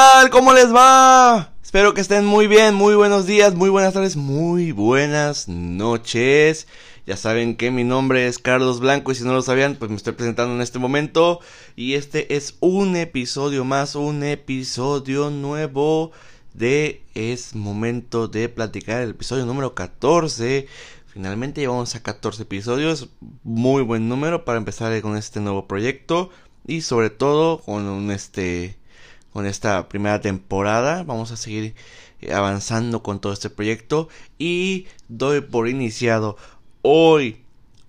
Hola, ¿qué tal? ¿Cómo les va? Espero que estén muy bien, muy buenos días, muy buenas tardes, muy buenas noches. Ya saben que mi nombre es Carlos Blanco y si no lo sabían, pues me estoy presentando en este momento. Y este es un episodio más, un episodio nuevo de Es Momento de Platicar, el episodio número 14. Finalmente llevamos a 14 episodios, muy buen número para empezar con este nuevo proyecto y sobre todo con un este con esta primera temporada. Vamos a seguir eh, avanzando con todo este proyecto y doy por iniciado hoy,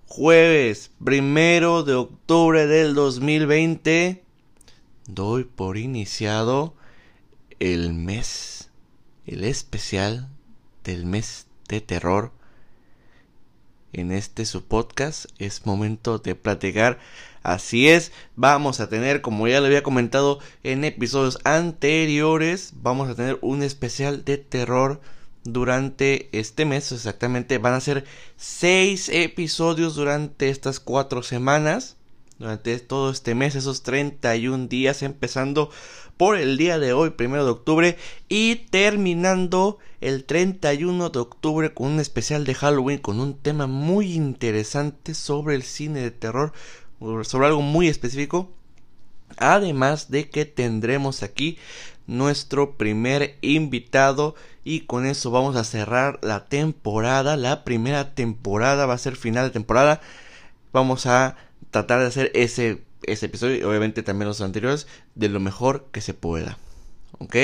jueves primero de octubre del 2020. Doy por iniciado el mes, el especial del mes de terror. En este su podcast es momento de platicar Así es, vamos a tener, como ya lo había comentado en episodios anteriores, vamos a tener un especial de terror durante este mes. Exactamente, van a ser seis episodios durante estas cuatro semanas. Durante todo este mes, esos 31 días, empezando por el día de hoy, primero de octubre, y terminando el 31 de octubre con un especial de Halloween con un tema muy interesante sobre el cine de terror sobre algo muy específico. Además de que tendremos aquí nuestro primer invitado y con eso vamos a cerrar la temporada. La primera temporada va a ser final de temporada. Vamos a tratar de hacer ese, ese episodio y obviamente también los anteriores de lo mejor que se pueda. ¿Ok?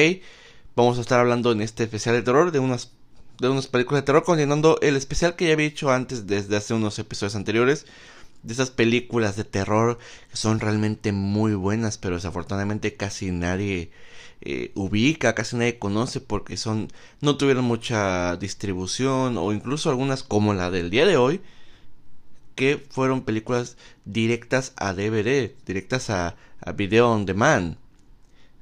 Vamos a estar hablando en este especial de terror de unas, de unas películas de terror continuando el especial que ya había hecho antes desde hace unos episodios anteriores de esas películas de terror que son realmente muy buenas, pero desafortunadamente casi nadie eh, ubica, casi nadie conoce porque son no tuvieron mucha distribución o incluso algunas como la del día de hoy que fueron películas directas a DVD, directas a, a video on demand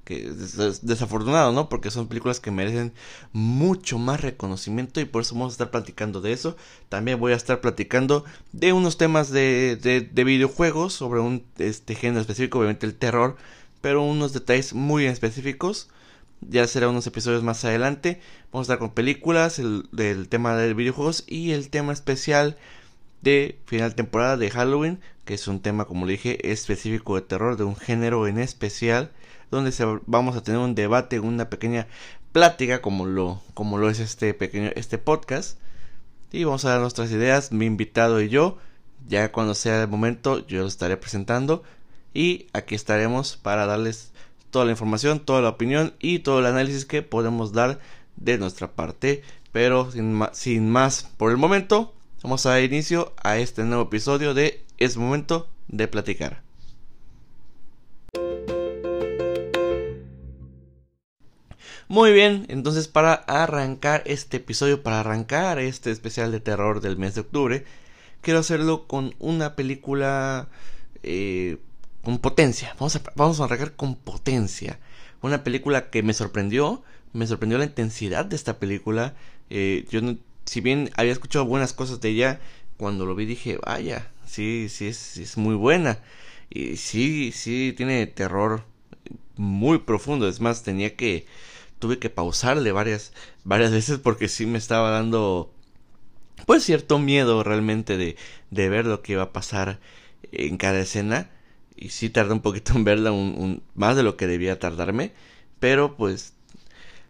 que es desafortunado, ¿no? Porque son películas que merecen mucho más reconocimiento y por eso vamos a estar platicando de eso. También voy a estar platicando de unos temas de, de, videojuegos sobre un este género específico, obviamente el terror, pero unos detalles muy específicos. Ya será unos episodios más adelante. Vamos a estar con películas, el del tema de videojuegos y el tema especial de final temporada de Halloween, que es un tema, como le dije, específico de terror, de un género en especial donde se, vamos a tener un debate, una pequeña plática como lo, como lo es este pequeño, este podcast. Y vamos a dar nuestras ideas, mi invitado y yo. Ya cuando sea el momento, yo lo estaré presentando. Y aquí estaremos para darles toda la información, toda la opinión y todo el análisis que podemos dar de nuestra parte. Pero sin, sin más por el momento, vamos a dar inicio a este nuevo episodio de Es Momento de Platicar. Muy bien, entonces para arrancar este episodio, para arrancar este especial de terror del mes de octubre, quiero hacerlo con una película eh, con potencia. Vamos a, vamos a arrancar con potencia. Una película que me sorprendió, me sorprendió la intensidad de esta película. Eh, yo, si bien había escuchado buenas cosas de ella, cuando lo vi dije, vaya, sí, sí es, es muy buena. Y sí, sí, tiene terror muy profundo. Es más, tenía que tuve que pausarle varias, varias veces porque sí me estaba dando pues cierto miedo realmente de, de ver lo que iba a pasar en cada escena. Y sí tardé un poquito en verla un, más de lo que debía tardarme. Pero pues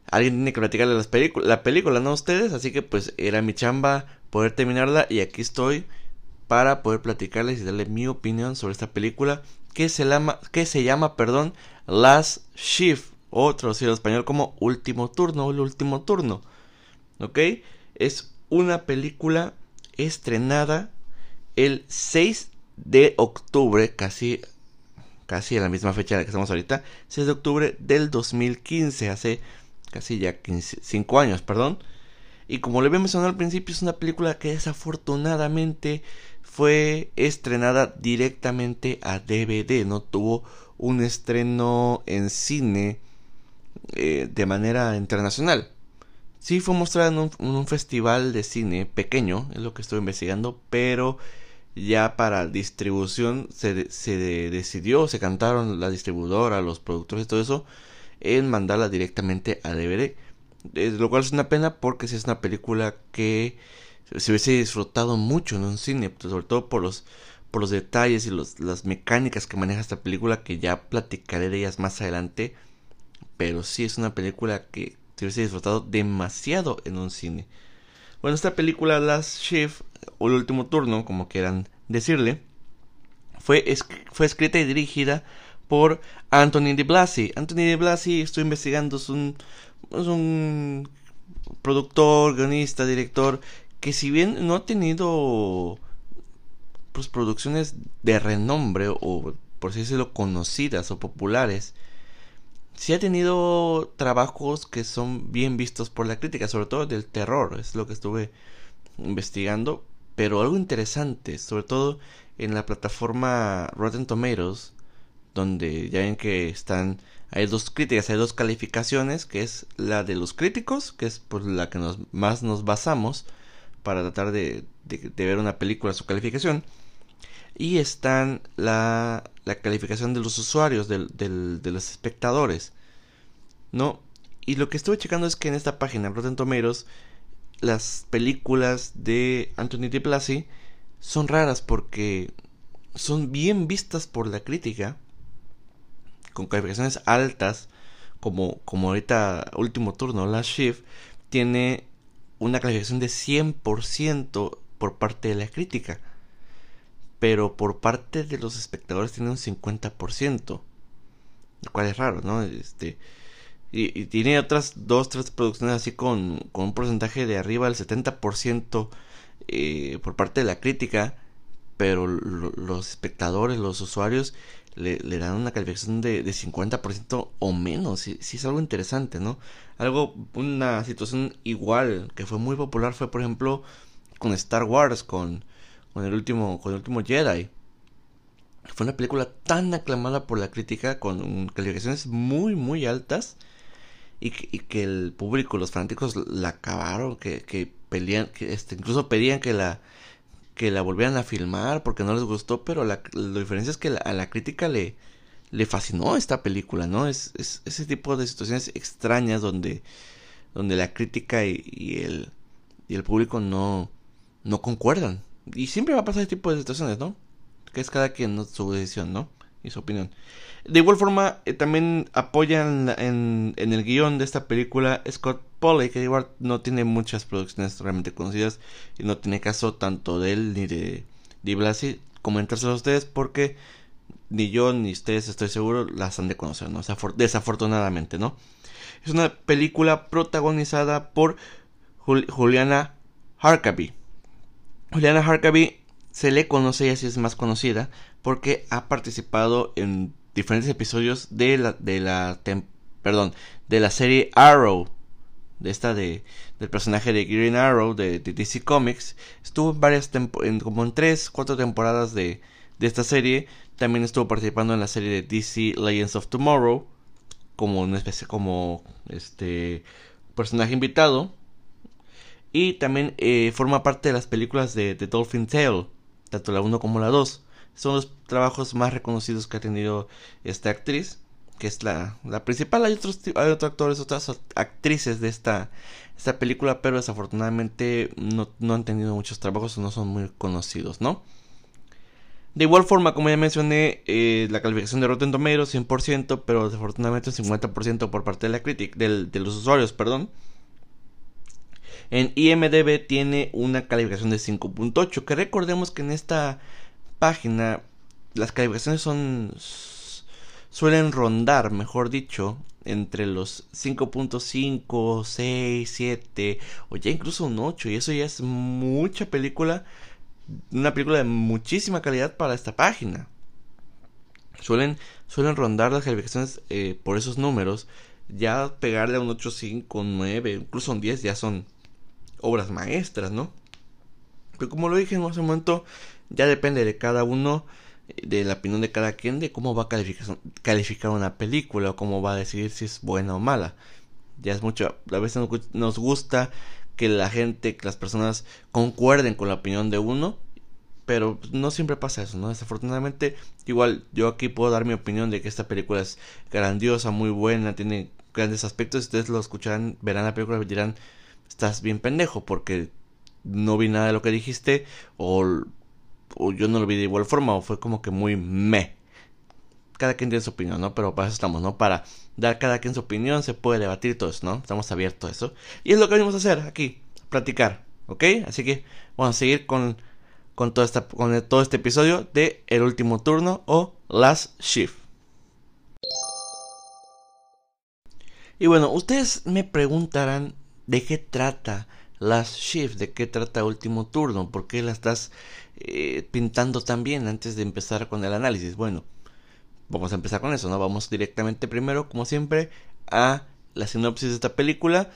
alguien tiene que platicarle las la película no ustedes. Así que pues era mi chamba poder terminarla y aquí estoy para poder platicarles y darle mi opinión sobre esta película que se llama que se llama perdón Last Shift o traducido español como Último Turno o El Último Turno. ¿Ok? Es una película estrenada el 6 de octubre, casi, casi a la misma fecha de la que estamos ahorita, 6 de octubre del 2015, hace casi ya 5 años, perdón. Y como le había mencionado al principio, es una película que desafortunadamente fue estrenada directamente a DVD, no tuvo un estreno en cine eh, de manera internacional. Sí fue mostrada en un, festival de cine pequeño, es lo que estoy investigando, pero ya para distribución se, se decidió, se cantaron la distribuidora, los productores y todo eso, en mandarla directamente a DVD. lo cual es una pena porque si es una película que se hubiese disfrutado mucho en un cine, sobre todo por los, por los detalles y los, las mecánicas que maneja esta película, que ya platicaré de ellas más adelante. Pero sí es una película que se hubiese disfrutado demasiado en un cine. Bueno, esta película Last Shift, o El Último Turno, como quieran decirle, fue, fue escrita y dirigida por Anthony de Blasi. Anthony de Blasi, estoy investigando, es un, es un productor, guionista, director, que si bien no ha tenido pues, producciones de renombre o por así decirlo conocidas o populares, sí ha tenido trabajos que son bien vistos por la crítica, sobre todo del terror, es lo que estuve investigando, pero algo interesante, sobre todo en la plataforma Rotten Tomatoes, donde ya ven que están hay dos críticas, hay dos calificaciones, que es la de los críticos, que es por la que nos, más nos basamos para tratar de, de, ver una película, su calificación, y están la, la calificación de los usuarios, del, del, de los espectadores, ¿no? Y lo que estuve checando es que en esta página, Rotten Tomatoes, las películas de Anthony de Blasi son raras porque son bien vistas por la crítica, con calificaciones altas, como, como ahorita último turno, Last Shift, tiene una calificación de 100% por parte de la crítica, pero por parte de los espectadores tiene un 50%, lo cual es raro, ¿no? Este, y, tiene otras dos, tres producciones así con, con un porcentaje de arriba del 70% eh, por parte de la crítica, pero los espectadores, los usuarios, le, le dan una calificación de, de 50% o menos. Si sí, es algo interesante, ¿no? Algo, una situación igual que fue muy popular fue, por ejemplo, con Star Wars, con, con, el, último, con el último Jedi. Fue una película tan aclamada por la crítica, con calificaciones muy, muy altas. Y que, y el público, los fanáticos la acabaron, que, que pelean, que este, incluso pedían que la, que la volvieran a filmar porque no les gustó, pero la, diferencia es que a la crítica le, le fascinó esta película, ¿no? Es, es, ese tipo de situaciones extrañas donde, donde la crítica y, el, y el público no, no concuerdan. Y siempre va a pasar ese tipo de situaciones, ¿no? Que es cada quien su decisión, ¿no? Y su opinión. De igual forma, eh, también apoyan en, el guion de esta película Scott Polley, que igual no tiene muchas producciones realmente conocidas y no tiene caso tanto de él ni de Di Blasi comentárselo a ustedes porque ni yo ni ustedes estoy seguro las han de conocer, ¿no? Desafortunadamente, ¿no? Es una película protagonizada por Juliana Harkaby. Juliana Harkaby se le conoce y así es más conocida porque ha participado en diferentes episodios de la de la perdón, de la serie Arrow, de esta de del personaje de Green Arrow de, DC Comics, estuvo en varias en, como en tres, cuatro temporadas de de esta serie, también estuvo participando en la serie de DC Legends of Tomorrow como una especie como este personaje invitado y también eh, forma parte de las películas de, The Dolphin Tale, tanto la 1 como la 2 son los trabajos más reconocidos que ha tenido esta actriz, que es la, la principal. Hay otros, hay otros actores, otras actrices de esta, esta película, pero desafortunadamente no, no han tenido muchos trabajos o no son muy conocidos, ¿no? De igual forma, como ya mencioné, eh, la calificación de Rotten Tomatoes 100%, pero desafortunadamente un 50% por parte de la crítica, de los usuarios, perdón. En IMDB tiene una calificación de 5.8, que recordemos que en esta página las calificaciones son suelen rondar, mejor dicho, entre los 5.5, 6, 7 o ya incluso un 8 y eso ya es mucha película, una película de muchísima calidad para esta página. Suelen, suelen rondar las calificaciones eh, por esos números, ya pegarle a un 8, 5, 9, incluso un 10 ya son obras maestras, ¿no? Pero como lo dije en ese momento, ya depende de cada uno, de la opinión de cada quien, de cómo va a calificar, calificar una película o cómo va a decidir si es buena o mala. Ya es mucho, a veces nos gusta que la gente, que las personas concuerden con la opinión de uno Pero no siempre pasa eso, ¿no? Desafortunadamente, igual yo aquí puedo dar mi opinión de que esta película es grandiosa, muy buena, tiene grandes aspectos. Ustedes lo escucharán, verán la película y dirán, estás bien pendejo porque no vi nada de lo que dijiste o, o yo no lo vi de igual forma o fue como que muy me. Cada quien tiene su opinión, ¿no? Pero para eso estamos, ¿no? Para dar cada quien su opinión, se puede debatir todo eso, ¿no? Estamos abiertos a eso. Y es lo que venimos a hacer aquí, platicar, ¿ok? Así que vamos a seguir con, con, esta, con todo este episodio de El Último Turno o Last Shift. Y bueno, ustedes me preguntarán de qué trata Last Shift, de qué trata Último Turno, por qué la estás eh, pintando tan bien antes de empezar con el análisis. Bueno, vamos a empezar con eso, ¿no? Vamos directamente primero, como siempre, a la sinopsis de esta película,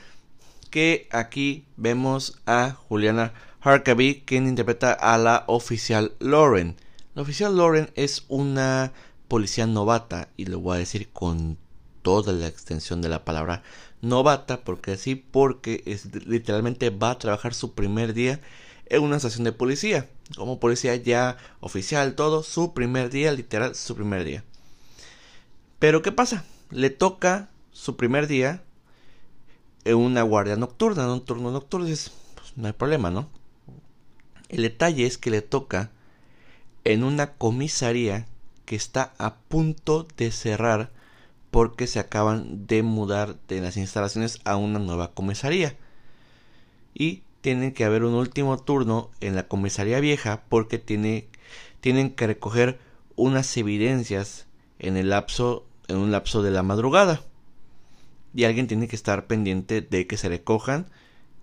que aquí vemos a Juliana Harkavy, quien interpreta a la oficial Lauren. La oficial Lauren es una policía novata, y lo voy a decir con toda la extensión de la palabra novata, porque así, porque literalmente va a trabajar su primer día en una estación de policía, como policía ya oficial, todo, su primer día, literal, su primer día. Pero ¿qué pasa? Le toca su primer día en una guardia nocturna, en un turno nocturno, pues, no hay problema, ¿no? El detalle es que le toca en una comisaría que está a punto de cerrar porque se acaban de mudar de las instalaciones a una nueva comisaría. Y tienen que haber un último turno en la comisaría vieja porque tiene, tienen que recoger unas evidencias en el lapso en un lapso de la madrugada. Y alguien tiene que estar pendiente de que se recojan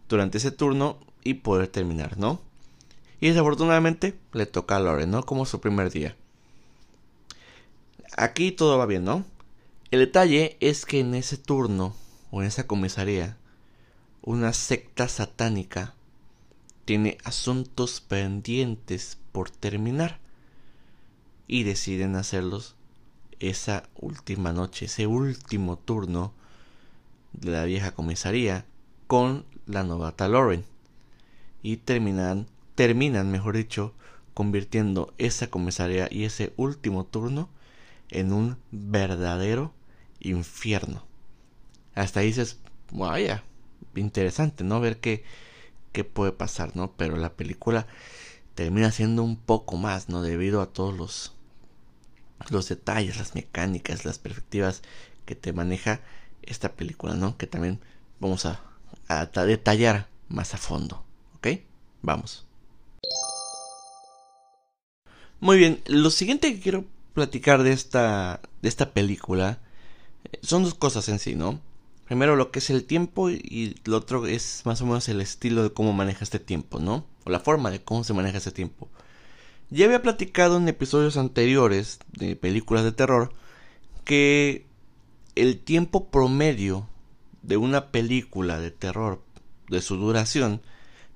durante ese turno y poder terminar, ¿no? Y desafortunadamente le toca a Lauren, ¿no? Como su primer día. Aquí todo va bien, ¿no? El detalle es que en ese turno, o en esa comisaría, una secta satánica tiene asuntos pendientes por terminar y deciden hacerlos esa última noche, ese último turno de la vieja comisaría con la novata Lauren. Y terminan terminan mejor dicho convirtiendo esa comisaría y ese último turno en un verdadero infierno. Hasta ahí dices, vaya, interesante, ¿no? Ver qué, qué puede pasar, ¿no? Pero la película termina siendo un poco más, ¿no? Debido a todos los, los detalles, las mecánicas, las perspectivas que te maneja esta película, ¿no? Que también vamos a, a detallar más a fondo, ¿ok? Vamos. Muy bien, lo siguiente que quiero platicar de esta, de esta película son dos cosas en sí, ¿no? Primero lo que es el tiempo y lo otro es más o menos el estilo de cómo maneja este tiempo, ¿no? O la forma de cómo se maneja ese tiempo. Ya había platicado en episodios anteriores de películas de terror que el tiempo promedio de una película de terror de su duración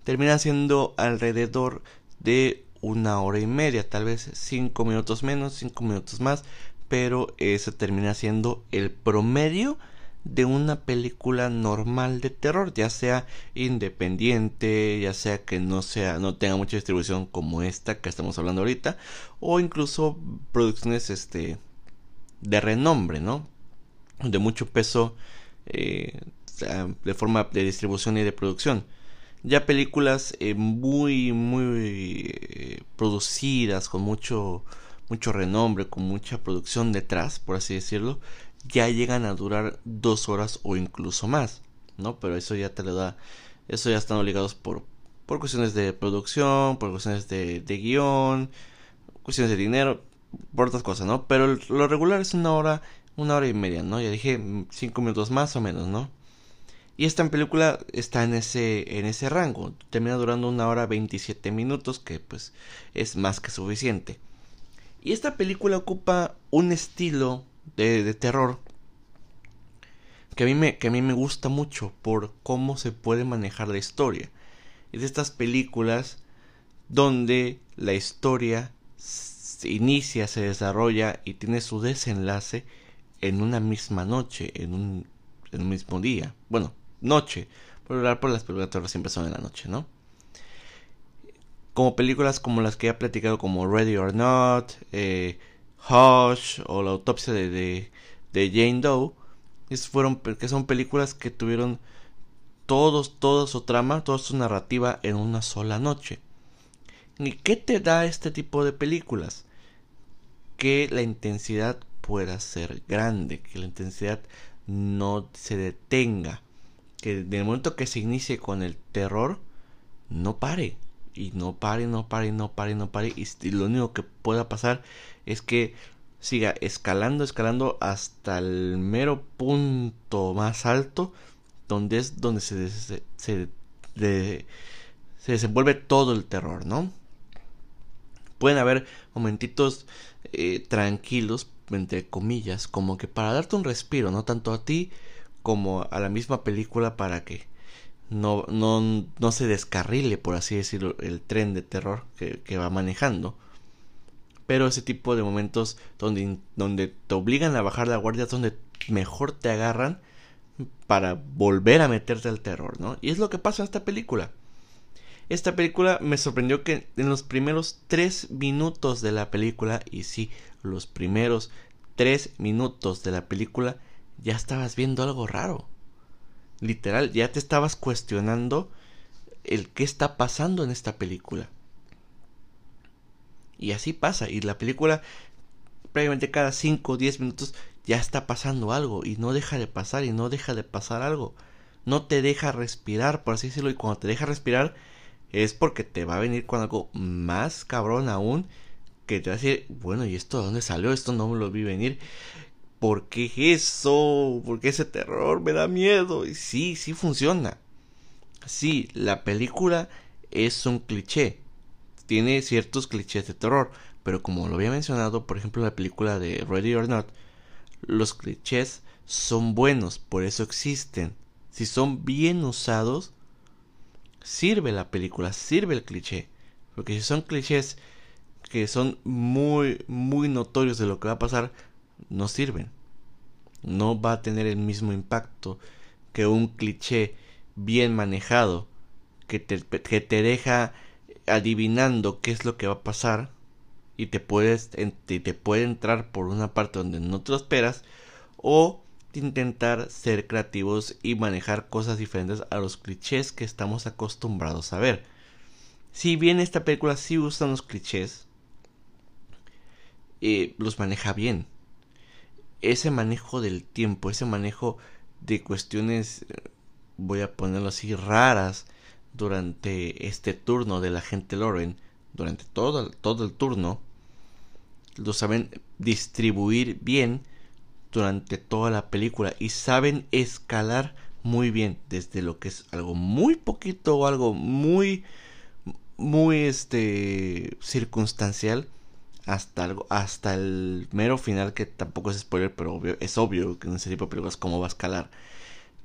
termina siendo alrededor de una hora y media, tal vez cinco minutos menos, cinco minutos más, pero ese termina siendo el promedio de una película normal de terror, ya sea independiente, ya sea que no sea no tenga mucha distribución como esta que estamos hablando ahorita o incluso producciones este de renombre, ¿no? De mucho peso eh, de forma de distribución y de producción ya películas eh, muy muy eh, producidas con mucho mucho renombre con mucha producción detrás por así decirlo ya llegan a durar dos horas o incluso más no pero eso ya te lo da eso ya están obligados por por cuestiones de producción por cuestiones de, de guion cuestiones de dinero por otras cosas no pero lo regular es una hora una hora y media no ya dije cinco minutos más o menos no y esta película está en ese, en ese rango. Termina durando una hora 27 minutos, que pues es más que suficiente. Y esta película ocupa un estilo de, de terror que a, mí me, que a mí me gusta mucho por cómo se puede manejar la historia. Es de estas películas donde la historia se inicia, se desarrolla y tiene su desenlace en una misma noche, en un, en un mismo día. Bueno, noche. Por hablar por las películas de terror siempre son en la noche, ¿no? Como películas como las que he platicado como Ready or Not, eh, Hush o la autopsia de, de, Jane Doe, es, fueron, que son películas que tuvieron todos, toda su trama, toda su narrativa en una sola noche. ¿Y qué te da este tipo de películas? Que la intensidad pueda ser grande, que la intensidad no se detenga, que en el momento que se inicie con el terror, no pare, y no pare, no pare, no pare, no pare, y lo único que pueda pasar es que siga escalando, escalando hasta el mero punto más alto, donde es donde se, se, se, se desenvuelve todo el terror, ¿no? pueden haber momentitos eh, tranquilos, entre comillas, como que para darte un respiro, no tanto a ti como a la misma película para que no, no, no se descarrile, por así decirlo, el tren de terror que, que va manejando. Pero ese tipo de momentos donde, donde te obligan a bajar la guardia es donde mejor te agarran para volver a meterte al terror, ¿no? Y es lo que pasa en esta película. Esta película me sorprendió que en los primeros tres minutos de la película, y sí, los primeros tres minutos de la película, ya estabas viendo algo raro. Literal, ya te estabas cuestionando el qué está pasando en esta película. Y así pasa, y la película prácticamente cada 5 o 10 minutos ya está pasando algo y no deja de pasar y no deja de pasar algo. No te deja respirar, por así decirlo, y cuando te deja respirar es porque te va a venir con algo más cabrón aún que te va a decir, bueno, ¿y esto de dónde salió? Esto no me lo vi venir. ¿Por qué eso? ¿Por qué ese terror me da miedo? Y sí, sí funciona. Sí, la película es un cliché. Tiene ciertos clichés de terror. Pero como lo había mencionado, por ejemplo, la película de Ready or Not, los clichés son buenos, por eso existen. Si son bien usados, sirve la película, sirve el cliché. Porque si son clichés que son muy, muy notorios de lo que va a pasar, no sirven. No va a tener el mismo impacto que un cliché bien manejado, que te, que te deja adivinando qué es lo que va a pasar y te puedes te puede entrar por una parte donde no te lo esperas o intentar ser creativos y manejar cosas diferentes a los clichés que estamos acostumbrados a ver. Si bien esta película sí usa los clichés, eh, los maneja bien. Ese manejo del tiempo, ese manejo de cuestiones, eh, voy a ponerlo así, raras durante este turno de la gente Loren, durante todo, todo el turno, lo saben distribuir bien durante toda la película y saben escalar muy bien desde lo que es algo muy poquito o algo muy muy este circunstancial hasta algo hasta el mero final que tampoco es spoiler pero obvio, es obvio que en ese tipo de películas cómo va a escalar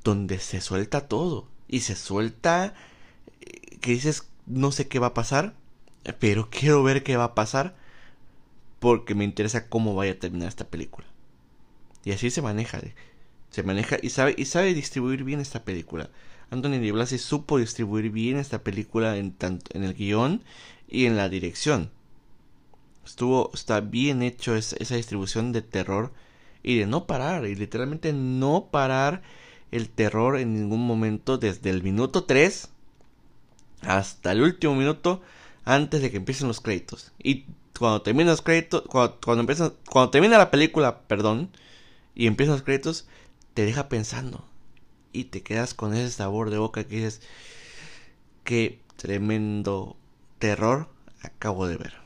donde se suelta todo y se suelta eh, que dices no sé qué va a pasar pero quiero ver qué va a pasar porque me interesa cómo vaya a terminar esta película y así se maneja. Se maneja y sabe, y sabe distribuir bien esta película. Anthony Di Blasi supo distribuir bien esta película en, tanto, en el guion y en la dirección. Estuvo, está bien hecho esa, distribución de terror y de no parar, y literalmente no parar el terror en ningún momento desde el minuto 3 hasta el último minuto antes de que empiecen los créditos. Y cuando termina los créditos, cuando, cuando, cuando termina la película, perdón, y empiezan los créditos, te deja pensando. Y te quedas con ese sabor de boca que dices, qué tremendo terror acabo de ver.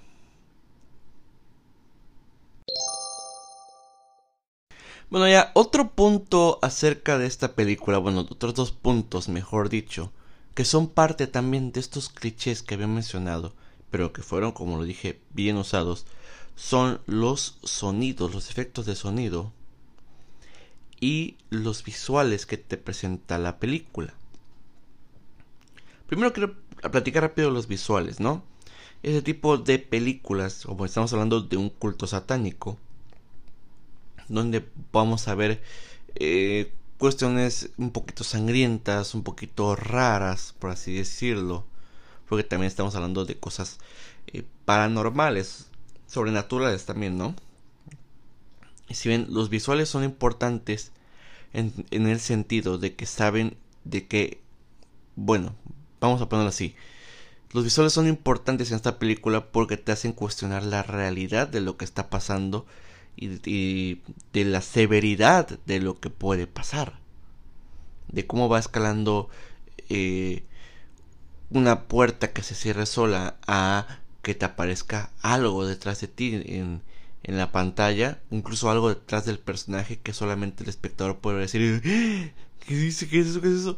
Bueno, ya otro punto acerca de esta película, bueno, otros dos puntos, mejor dicho, que son parte también de estos clichés que había mencionado, pero que fueron, como lo dije, bien usados, son los sonidos, los efectos de sonido y los visuales que te presenta la película. Primero quiero platicar rápido los visuales, ¿no? Ese tipo de películas, como estamos hablando de un culto satánico, donde vamos a ver eh, cuestiones un poquito sangrientas, un poquito raras, por así decirlo. porque también estamos hablando de cosas eh, paranormales, sobrenaturales también, ¿no? Y si bien los visuales son importantes en, en el sentido de que saben de que, bueno, vamos a ponerlo así, los visuales son importantes en esta película porque te hacen cuestionar la realidad de lo que está pasando y, de la severidad de lo que puede pasar. De cómo va escalando eh, una puerta que se cierre sola a que te aparezca algo detrás de ti en, la pantalla, incluso algo detrás del personaje que solamente el espectador puede decir, ¿qué dice? ¿Qué es eso? ¿Qué es eso?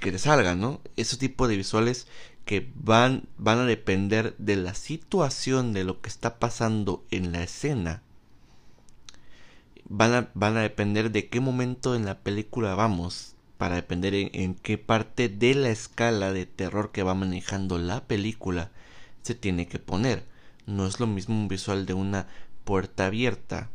que te salga, ¿no? Ese tipo de visuales que van, van a depender de la situación, de lo que está pasando en la escena. Van a, van a depender de qué momento en la película vamos, para depender en, qué parte de la escala de terror que va manejando la película se tiene que poner. No es lo mismo un visual de una puerta abierta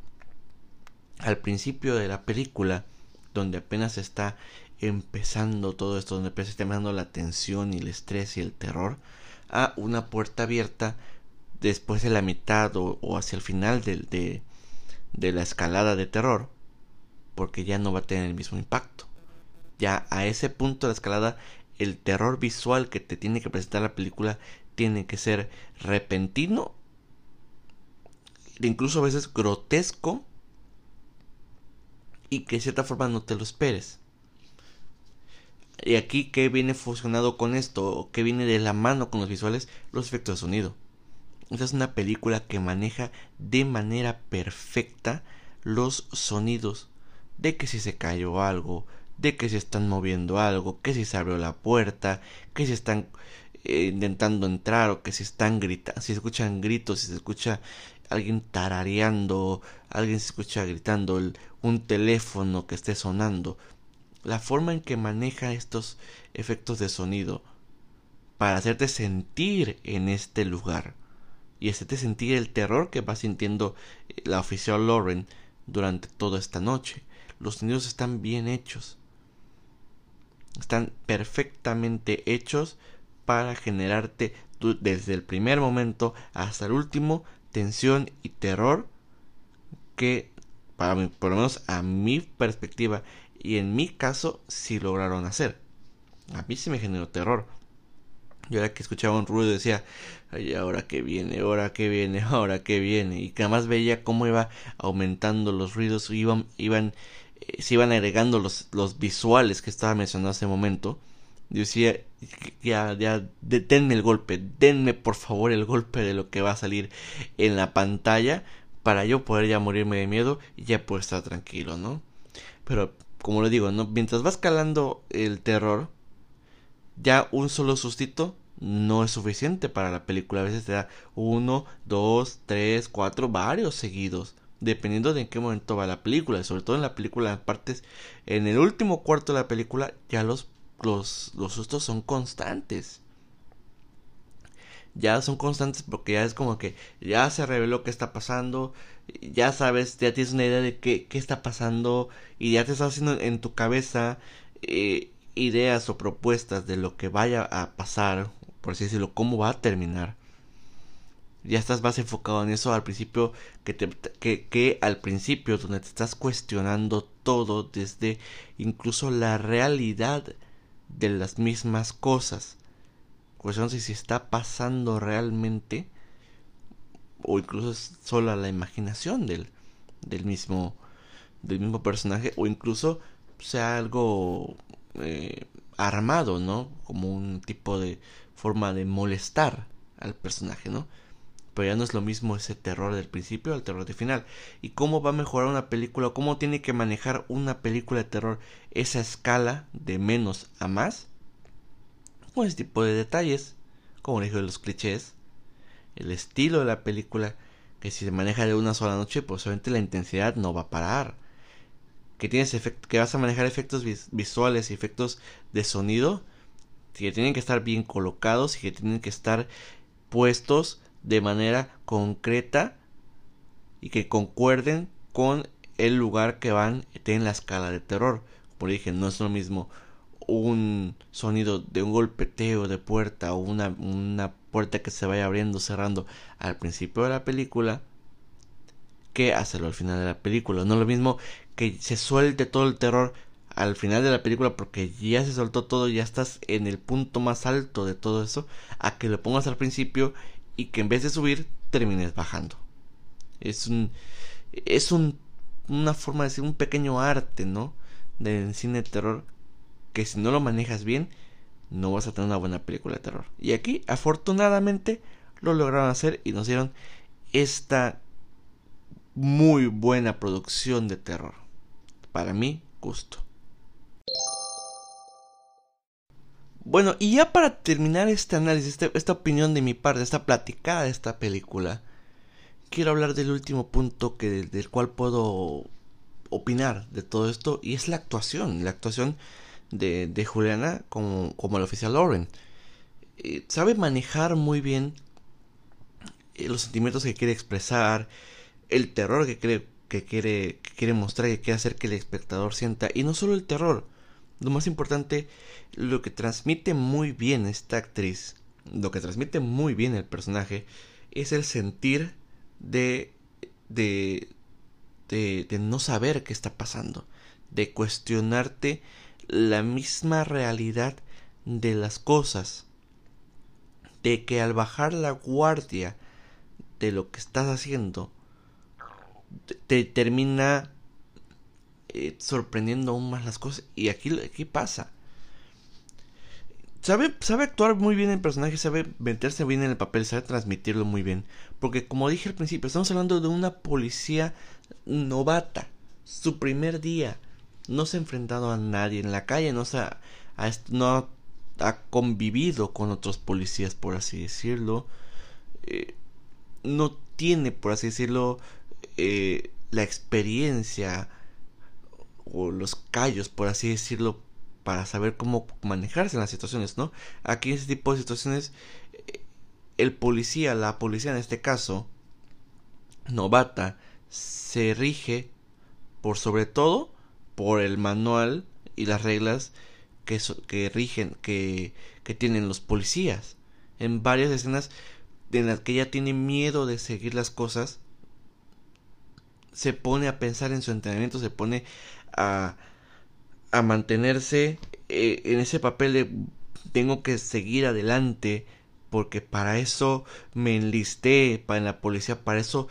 al principio de la película, donde apenas está empezando todo esto, donde se está dando la tensión y el estrés y el terror, a una puerta abierta después de la mitad o, hacia el final de, de, de la escalada de terror, porque ya no va a tener el mismo impacto. Ya a ese punto de la escalada, el terror visual que te tiene que presentar la película tiene que ser repentino, incluso a veces grotesco, y que de cierta forma no te lo esperes. Y aquí, ¿qué viene fusionado con esto? ¿Qué viene de la mano con los visuales? Los efectos de sonido. Esta es una película que maneja de manera perfecta los sonidos. De que si se cayó algo, de que si están moviendo algo, que si se abrió la puerta, que si están eh, intentando entrar o que si están gritando, si se escuchan gritos, si se escucha alguien tarareando, alguien se escucha gritando, un teléfono que esté sonando la forma en que maneja estos efectos de sonido para hacerte sentir en este lugar y hacerte sentir el terror que va sintiendo eh, la oficial Lauren durante toda esta noche. Los sonidos están bien hechos. Están perfectamente hechos para generarte desde el primer momento hasta el último tensión y terror que para mí, por lo menos a mi perspectiva y en mi caso sí lograron hacer. A mí sí me generó terror. Yo era que escuchaba un ruido decía, ay, ahora que viene, ahora que viene, ahora que viene. Y que además veía cómo iba aumentando los ruidos, iban, iban, eh, se iban agregando los, los visuales que estaba mencionando hace momento. Yo decía, ya, ya, deténme el golpe, denme por favor el golpe de lo que va a salir en la pantalla para yo poder ya morirme de miedo y ya poder estar tranquilo, ¿no? Pero como le digo, ¿no? mientras va escalando el terror, ya un solo sustito no es suficiente para la película. A veces te da uno, dos, tres, cuatro, varios seguidos. Dependiendo de en qué momento va la película. Y sobre todo en la película, en partes. En el último cuarto de la película, ya los, los, los sustos son constantes. Ya son constantes porque ya es como que ya se reveló qué está pasando ya sabes, ya tienes una idea de qué, qué está pasando y ya te estás haciendo en tu cabeza eh, ideas o propuestas de lo que vaya a pasar, por así decirlo, cómo va a terminar. Ya estás más enfocado en eso al principio que, que, al principio donde te estás cuestionando todo desde incluso la realidad de las mismas cosas. Cuestionando si está pasando realmente o incluso es solo la imaginación del, del mismo del mismo personaje o incluso sea algo eh, armado, ¿no? Como un tipo de forma de molestar al personaje, ¿no? Pero ya no es lo mismo ese terror del principio al terror de final. ¿Y cómo va a mejorar una película? ¿Cómo tiene que manejar una película de terror esa escala de menos a más? Con ese tipo de detalles, como dije de los clichés, el estilo de la película, que si se maneja de una sola noche, pues obviamente la intensidad no va a parar. Que tienes que vas a manejar efectos visuales y efectos de sonido, que tienen que estar bien colocados y que tienen que estar puestos de manera concreta y que concuerden con el lugar que van en la escala de terror. Como dije, no es lo mismo un sonido de un golpeteo de puerta o una, una puerta que se vaya abriendo, cerrando al principio de la película que hacerlo al final de la película. No lo mismo que se suelte todo el terror al final de la película porque ya se soltó todo, ya estás en el punto más alto de todo eso, a que lo pongas al principio y que en vez de subir termines bajando. Es un es un una forma de decir un pequeño arte, ¿no? Del cine de terror que si no lo manejas bien no vas a tener una buena película de terror. Y aquí afortunadamente lo lograron hacer y nos dieron esta muy buena producción de terror. Para mí, gusto. Bueno, y ya para terminar este análisis, este, esta opinión de mi parte, esta platicada de esta película, quiero hablar del último punto que, del cual puedo opinar de todo esto, y es la actuación, la actuación de, de Juliana como, como el oficial Lauren. Eh, sabe manejar muy bien eh, los sentimientos que quiere expresar, el terror que quiere, que quiere, quiere mostrar, que quiere hacer que el espectador sienta, y no solo el terror, lo más importante, lo que transmite muy bien esta actriz, lo que transmite muy bien el personaje, es el sentir de, de, de no saber qué está pasando, de cuestionarte la misma realidad de las cosas, de que al bajar la guardia de lo que estás haciendo, te termina eh, sorprendiendo aún más las cosas. Y aquí, aquí pasa. Sabe, sabe actuar muy bien el personaje, sabe meterse bien en el papel, sabe transmitirlo muy bien. Porque como dije al principio, estamos hablando de una policía novata. Su primer día. No se ha enfrentado a nadie en la calle, no, se ha, no ha convivido con otros policías, por así decirlo. Eh, no tiene, por así decirlo, eh, la experiencia o los callos, por así decirlo, para saber cómo manejarse en las situaciones, ¿no? Aquí en este tipo de situaciones, eh, el policía, la policía en este caso, novata, se rige por sobre todo por el manual y las reglas que, que rigen, que, que tienen los policías. En varias escenas en las que ella tiene miedo de seguir las cosas, se pone a pensar en su entrenamiento, se pone a, a mantenerse eh, en ese papel de tengo que seguir adelante porque para eso me enlisté para la policía, para eso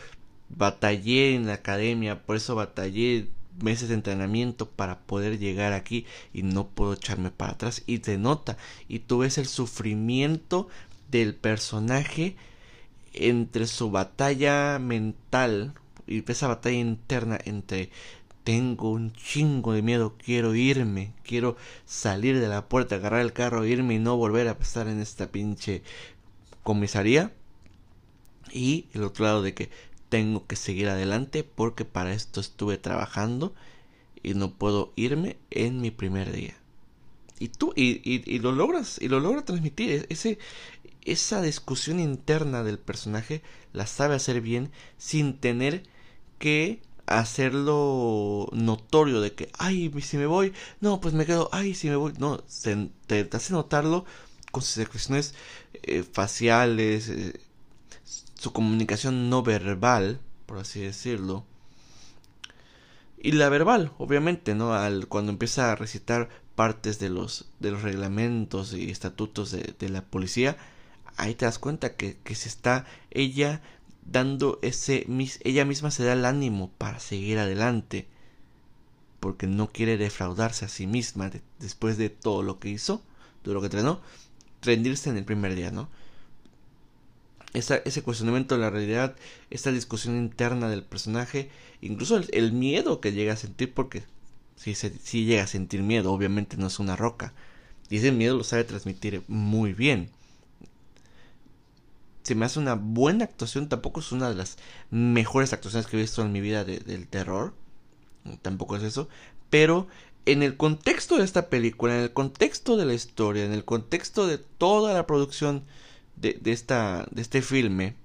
batallé en la academia, por eso batallé meses de entrenamiento para poder llegar aquí y no puedo echarme para atrás y te nota y tú ves el sufrimiento del personaje entre su batalla mental y esa batalla interna entre tengo un chingo de miedo, quiero irme, quiero salir de la puerta, agarrar el carro, irme y no volver a pasar en esta pinche comisaría. Y el otro lado de que tengo que seguir adelante porque para esto estuve trabajando y no puedo irme en mi primer día. Y tú, y, y, y lo logras, y lo logras transmitir. E-, ese, esa discusión interna del personaje la sabe hacer bien sin tener que hacerlo notorio de que, ay, si me voy, no, pues me quedo, ay, si me voy, no, te, hace notarlo con sus expresiones eh, faciales, eh, su comunicación no verbal, por así decirlo, y la verbal, obviamente, ¿no? Al, cuando empieza a recitar partes de los, de los reglamentos y estatutos de, de la policía, ahí te das cuenta que, que se está ella dando ese ella misma se da el ánimo para seguir adelante porque no quiere defraudarse a sí misma después de todo lo que hizo, todo lo que entrenó, rendirse en el primer día, ¿no? ese cuestionamiento de la realidad, esta discusión interna del personaje, incluso el, miedo que llega a sentir, porque si, si llega a sentir miedo, obviamente no es una roca, y ese miedo lo sabe transmitir muy bien se me hace una buena actuación. Tampoco es una de las mejores actuaciones que he visto en mi vida del terror. Tampoco es eso. Pero en el contexto de esta película, en el contexto de la historia, en el contexto de toda la producción de, esta, de este filme,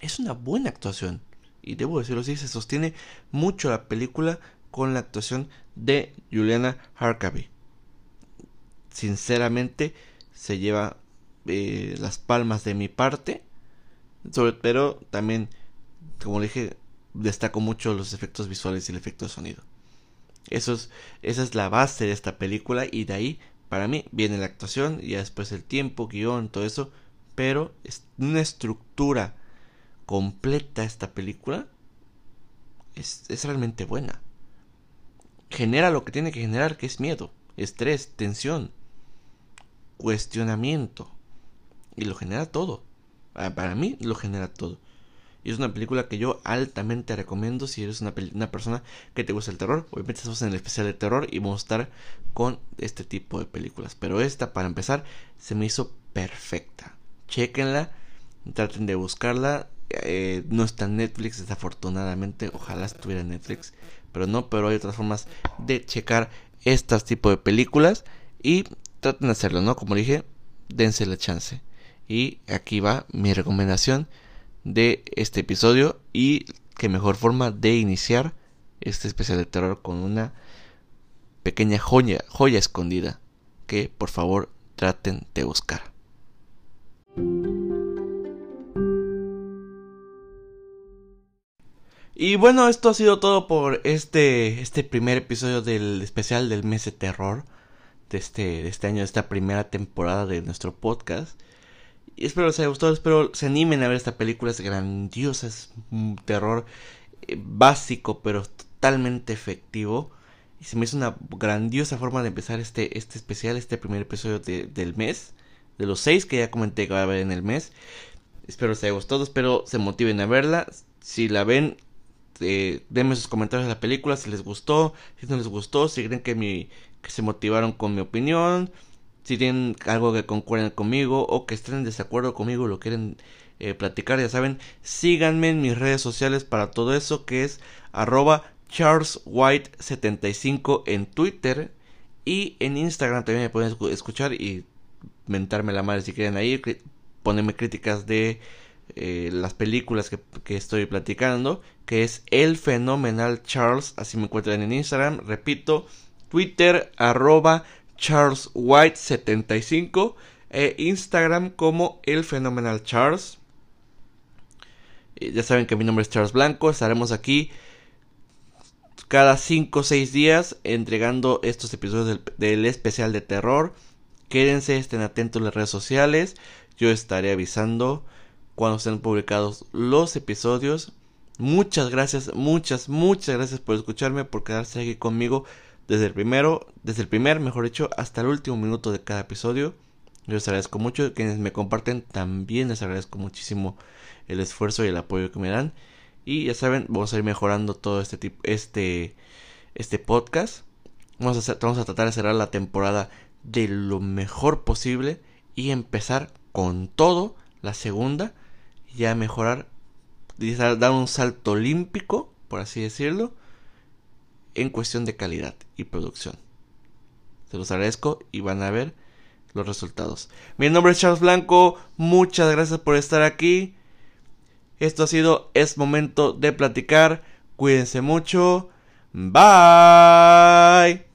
es una buena actuación. Y debo decirlo así, se sostiene mucho la película con la actuación de Juliana Harkavy. sinceramente se lleva eh, las palmas de mi parte. Sobre, pero también, como le dije, destaco mucho los efectos visuales y el efecto de sonido. Eso es, esa es la base de esta película y de ahí, para mí, viene la actuación y después el tiempo, guion, todo eso. Pero es una estructura completa esta película es, es realmente buena. Genera lo que tiene que generar, que es miedo, estrés, tensión, cuestionamiento. Y lo genera todo. Ah, para mí lo genera todo. Y es una película que yo altamente recomiendo si eres una, una, persona que te gusta el terror. Obviamente estamos en el especial de terror y vamos a estar con este tipo de películas. Pero esta, para empezar, se me hizo perfecta. Chequenla, traten de buscarla. Eh, no está en Netflix, desafortunadamente. Ojalá estuviera en Netflix. Pero no, pero hay otras formas de checar estas tipo de películas. Y traten de hacerlo, ¿no? Como dije, dense la chance. Y aquí va mi recomendación de este episodio. Y qué mejor forma de iniciar este especial de terror con una pequeña joya, joya escondida. Que por favor traten de buscar. Y bueno, esto ha sido todo por este, este primer episodio del especial del mes de terror de este, de este año, de esta primera temporada de nuestro podcast. Y espero les haya gustado, espero se animen a ver esta película, es grandiosa, es un terror eh, básico pero totalmente efectivo. Y se me hizo una grandiosa forma de empezar este, este especial, este primer episodio del mes, de los seis que ya comenté que va a haber en el mes. Espero les haya gustado, espero se motiven a verla. Si la ven, eh, denme sus comentarios de la película si les gustó, si no les gustó, si creen que, mi, que se motivaron con mi opinión, si tienen algo que concuerden conmigo o que estén en desacuerdo conmigo, lo quieren eh, platicar, ya saben, síganme en mis redes sociales para todo eso que es arroba charleswhite75 en Twitter y en Instagram también me pueden escuchar y mentarme la madre si quieren ahí, ponerme críticas de eh, las películas que, que, estoy platicando, que es El Fenomenal Charles, así me encuentran en Instagram, repito, Twitter arroba Charles White 75 e Instagram como El Fenomenal Charles. ya saben que mi nombre es Charles Blanco, estaremos aquí cada 5 o 6 días entregando estos episodios del, del especial de terror. Quédense, estén atentos en las redes sociales. Yo estaré avisando cuando estén publicados los episodios. Muchas gracias, muchas, muchas gracias por escucharme, por quedarse aquí conmigo desde el primero, desde el primer, mejor dicho, hasta el último minuto de cada episodio. Yo les agradezco mucho, quienes me comparten también les agradezco muchísimo el esfuerzo y el apoyo que me dan. Y ya saben, vamos a ir mejorando todo este tipo, este, este podcast. Vamos a, vamos a tratar de cerrar la temporada de lo mejor posible y empezar con todo la segunda ya mejorar, dar un salto olímpico, por así decirlo, en cuestión de calidad y producción. Se los agradezco y van a ver los resultados. Mi nombre es Charles Blanco, muchas gracias por estar aquí. Esto ha sido Es Momento de Platicar. Cuídense mucho. Bye.